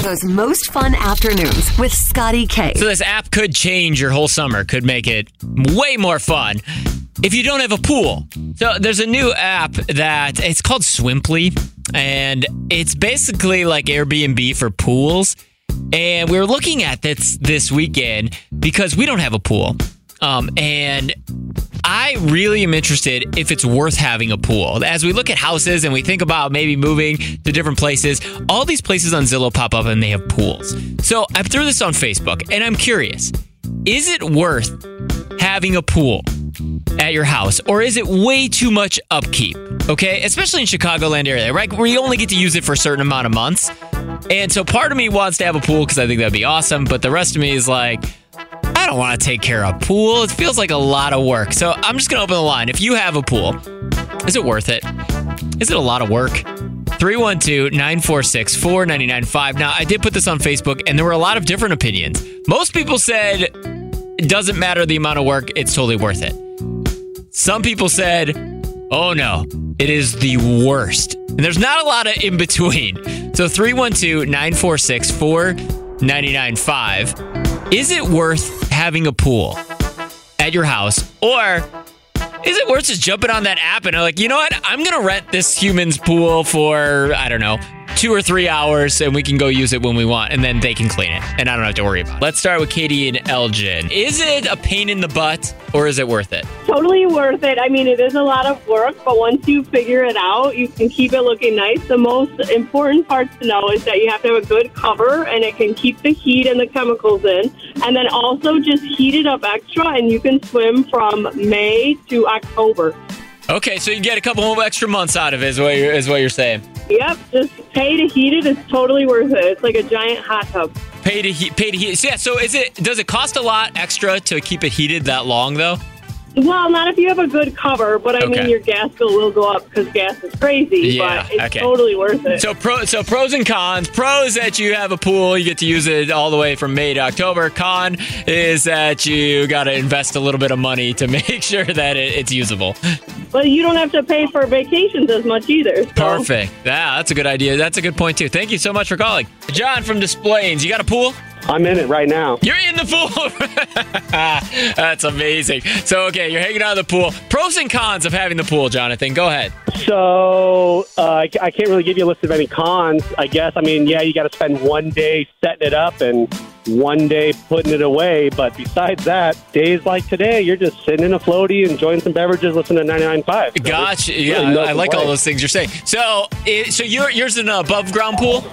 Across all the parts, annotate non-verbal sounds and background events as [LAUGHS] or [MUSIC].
Chicago's most fun afternoons with Scotty K. So this app could change your whole summer, could make it way more fun if you don't have a pool. So there's a new app that it's called Swimply, and it's basically like Airbnb for pools. And we were looking at this this weekend because we don't have a pool. Um, and I really am interested if it's worth having a pool. As we look at houses and we think about maybe moving to different places, all these places on Zillow pop up and they have pools. So I threw this on Facebook and I'm curious is it worth having a pool at your house or is it way too much upkeep? Okay, especially in Chicagoland area, right? Where you only get to use it for a certain amount of months. And so part of me wants to have a pool because I think that'd be awesome, but the rest of me is like, I don't want to take care of a pool. It feels like a lot of work. So I'm just going to open the line. If you have a pool, is it worth it? Is it a lot of work? 312 946 4995. Now, I did put this on Facebook and there were a lot of different opinions. Most people said it doesn't matter the amount of work, it's totally worth it. Some people said, oh no, it is the worst. And there's not a lot of in between. So 312 946 4995. Is it worth having a pool at your house? Or is it worth just jumping on that app and like, you know what? I'm to rent this human's pool for, I don't know, two or three hours and we can go use it when we want and then they can clean it and I don't have to worry about it. Let's start with Katie and Elgin. Is it a pain in the butt or is it worth it? Totally worth it. I mean, it is a lot of work, but once you figure it out, you can keep it looking nice. The most important part to know is that you have to have a good cover and it can keep the heat and the chemicals in. And then also just heat it up extra and you can swim from May to October. Okay, so you get a couple of extra months out of it, is what you're, is what you're saying. Yep, just pay to heat it. It's totally worth it. It's like a giant hot tub. Pay to heat. Pay to heat. So yeah. So is it? Does it cost a lot extra to keep it heated that long though? Well, not if you have a good cover, but I Okay. mean, your gas bill will go up because gas is crazy. Yeah, but it's okay. totally worth it. So pro. So pros and cons. Pros that you have a pool, you get to use it all the way from May to October. Con is that you got to invest a little bit of money to [LAUGHS] make sure that it, it's usable. But you don't have to pay for vacations as much either. So. Perfect. Yeah, that's a good idea. That's a good point too. Thank you so much for calling, John from Des Plaines. You got a pool? I'm in it right now. You're in the pool. [LAUGHS] That's amazing. So, okay, you're hanging out in the pool. Pros and cons of having the pool, Jonathan. Go ahead. So uh, I I can't really give you a list of any cons. I guess. I mean, yeah, you got to spend one day setting it up and one day putting it away. But besides that, days like today, you're just sitting in a floaty, enjoying some beverages, listening to 99.5. So Gotcha. there's Yeah, really I like all those things you're saying. So, it, so your yours an above ground pool.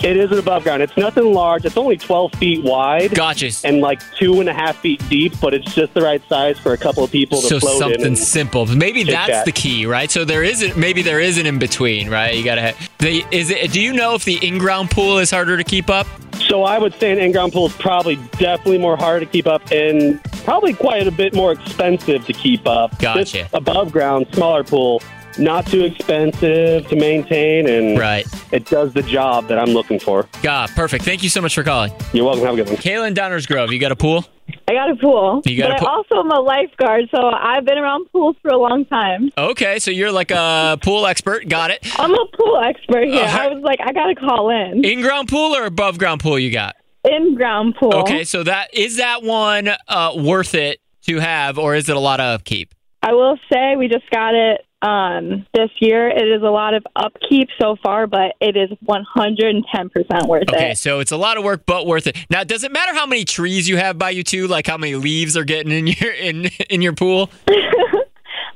It is an above ground. It's nothing large. It's only 12 feet wide. Gotcha. And like two and a half feet deep, but it's just the right size for a couple of people to So float in. So something simple. Maybe that's chat. the key, right? So there isn't. Maybe there is an in between, right? You gotta. The, is it? Do you know if the in ground pool is harder to keep up? So I would say an in-ground pool is probably definitely more hard to keep up and probably quite a bit more expensive to keep up. Gotcha. This above ground, smaller pool, not too expensive to maintain, and Right. it does the job that I'm looking for. God, perfect. Thank you so much for calling. You're welcome. Have a good one. Kaylin Downers Grove, you got a pool? I got a pool. You got but a pool? I also am a lifeguard, so I've been around pools for a long time. Okay, so you're like a pool expert. Got it. I'm a pool expert here. Uh, I was like, I gotta call in. In ground pool or above ground pool you got? In ground pool. Okay, so that is that one uh, worth it to have, or is it a lot of upkeep? I will say we just got it um, this year. It is a lot of upkeep so far, but it is 110% worth Okay, it. Okay, so it's a lot of work, but worth it. Now, does it matter how many trees you have by you too? Like how many leaves are getting in your in in your pool? [LAUGHS]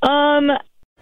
Um,